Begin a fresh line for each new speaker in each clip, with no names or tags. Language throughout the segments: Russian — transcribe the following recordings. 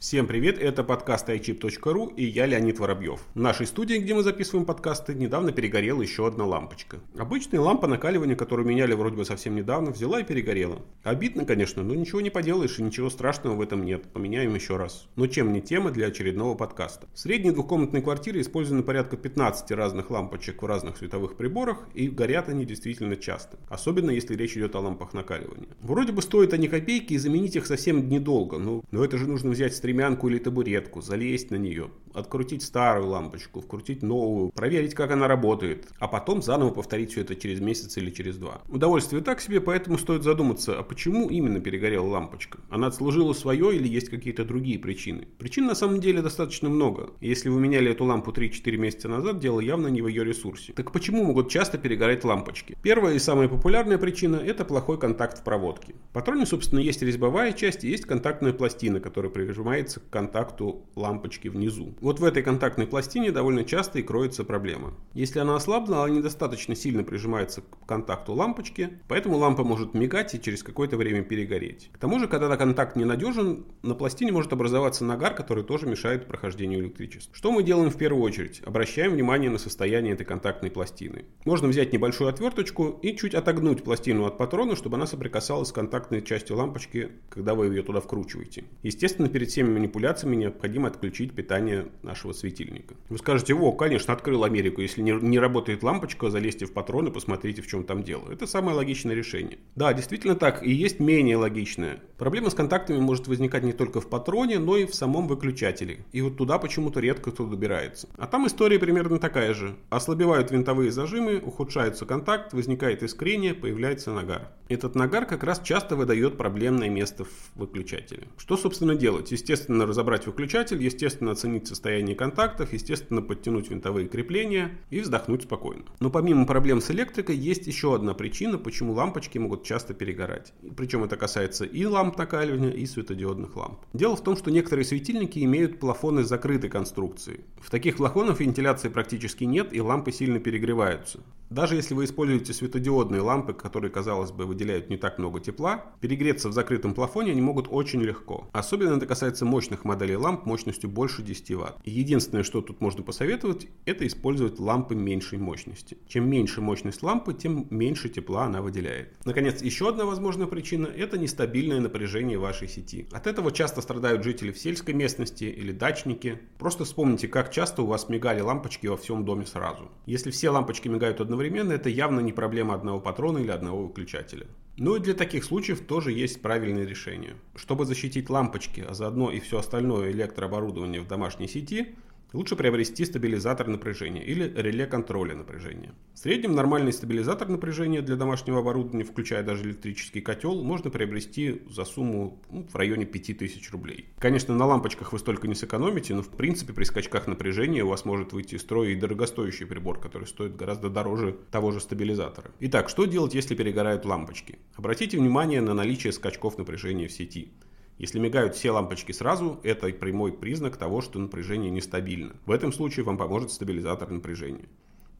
Всем привет, это подкаст iChip.ru и я Леонид Воробьев. В нашей студии, где мы записываем подкасты, недавно перегорела еще одна лампочка. Обычная лампа накаливания, которую меняли вроде бы совсем недавно, взяла и перегорела. Обидно, конечно, но ничего не поделаешь и ничего страшного в этом нет. Поменяем еще раз. Но чем не тема для очередного подкаста. В средней двухкомнатной квартире использовано порядка 15 разных лампочек в разных световых приборах и горят они действительно часто. Особенно если речь идет о лампах накаливания. Вроде бы стоят они копейки и заменить их совсем недолго, но, но это же нужно взять стремянку или табуретку, залезть на нее, открутить старую лампочку, вкрутить новую, проверить, как она работает, а потом заново повторить все это через месяц или через два. Удовольствие так себе, поэтому стоит задуматься, а почему именно перегорела лампочка? Она отслужила свое или есть какие-то другие причины? Причин на самом деле достаточно много. Если вы меняли эту лампу 3-4 месяца назад, дело явно не в ее ресурсе. Так почему могут часто перегорать лампочки? Первая и самая популярная причина – это плохой контакт в проводке. В патроне, собственно, есть резьбовая часть и есть контактная пластина, которая прижимается к контакту лампочки внизу. Вот в этой контактной пластине довольно часто и кроется проблема. Если она ослабла, она недостаточно сильно прижимается к контакту лампочки, поэтому лампа может мигать и через какое-то время перегореть. К тому же, когда контакт ненадежен, на пластине может образоваться нагар, который тоже мешает прохождению электричества. Что мы делаем в первую очередь? Обращаем внимание на состояние этой контактной пластины. Можно взять небольшую отверточку и чуть отогнуть пластину от патрона, чтобы она соприкасалась с контактной частью лампочки, когда вы ее туда вкручиваете. Естественно, перед всеми манипуляциями необходимо отключить питание нашего светильника. Вы скажете, о, конечно, открыл Америку. Если не, не работает лампочка, залезьте в патрон и посмотрите, в чем там дело. Это самое логичное решение. Да, действительно так. И есть менее логичное. Проблема с контактами может возникать не только в патроне, но и в самом выключателе. И вот туда почему-то редко кто добирается. А там история примерно такая же. Ослабевают винтовые зажимы, ухудшается контакт, возникает искрение, появляется нагар. Этот нагар как раз часто выдает проблемное место в выключателе. Что, собственно, делать? Естественно, разобрать выключатель, естественно, оценить состоянии контактов, естественно, подтянуть винтовые крепления и вздохнуть спокойно. Но помимо проблем с электрикой, есть еще одна причина, почему лампочки могут часто перегорать. Причем это касается и ламп накаливания, и светодиодных ламп. Дело в том, что некоторые светильники имеют плафоны закрытой конструкции. В таких плафонах вентиляции практически нет, и лампы сильно перегреваются. Даже если вы используете светодиодные лампы, которые, казалось бы, выделяют не так много тепла, перегреться в закрытом плафоне они могут очень легко. Особенно это касается мощных моделей ламп мощностью больше 10 Вт. Единственное, что тут можно посоветовать, это использовать лампы меньшей мощности. Чем меньше мощность лампы, тем меньше тепла она выделяет. Наконец, еще одна возможная причина – это нестабильное напряжение вашей сети. От этого часто страдают жители в сельской местности или дачники. Просто вспомните, как часто у вас мигали лампочки во всем доме сразу. Если все лампочки мигают одновременно, одновременно, это явно не проблема одного патрона или одного выключателя. Ну и для таких случаев тоже есть правильное решение. Чтобы защитить лампочки, а заодно и все остальное электрооборудование в домашней сети – Лучше приобрести стабилизатор напряжения или реле контроля напряжения. В среднем нормальный стабилизатор напряжения для домашнего оборудования, включая даже электрический котел, можно приобрести за сумму ну, в районе 5000 рублей. Конечно, на лампочках вы столько не сэкономите, но в принципе при скачках напряжения у вас может выйти из строя и дорогостоящий прибор, который стоит гораздо дороже того же стабилизатора. Итак, что делать, если перегорают лампочки? Обратите внимание на наличие скачков напряжения в сети. Если мигают все лампочки сразу, это прямой признак того, что напряжение нестабильно. В этом случае вам поможет стабилизатор напряжения.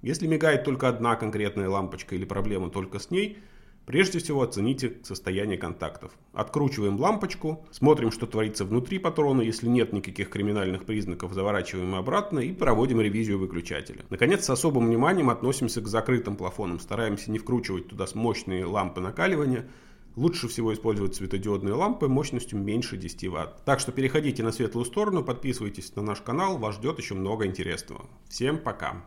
Если мигает только одна конкретная лампочка или проблема только с ней, прежде всего оцените состояние контактов. Откручиваем лампочку, смотрим, что творится внутри патрона, если нет никаких криминальных признаков, заворачиваем обратно и проводим ревизию выключателя. Наконец, с особым вниманием относимся к закрытым плафонам, стараемся не вкручивать туда мощные лампы накаливания, Лучше всего использовать светодиодные лампы мощностью меньше 10 Вт. Так что переходите на светлую сторону, подписывайтесь на наш канал, вас ждет еще много интересного. Всем пока!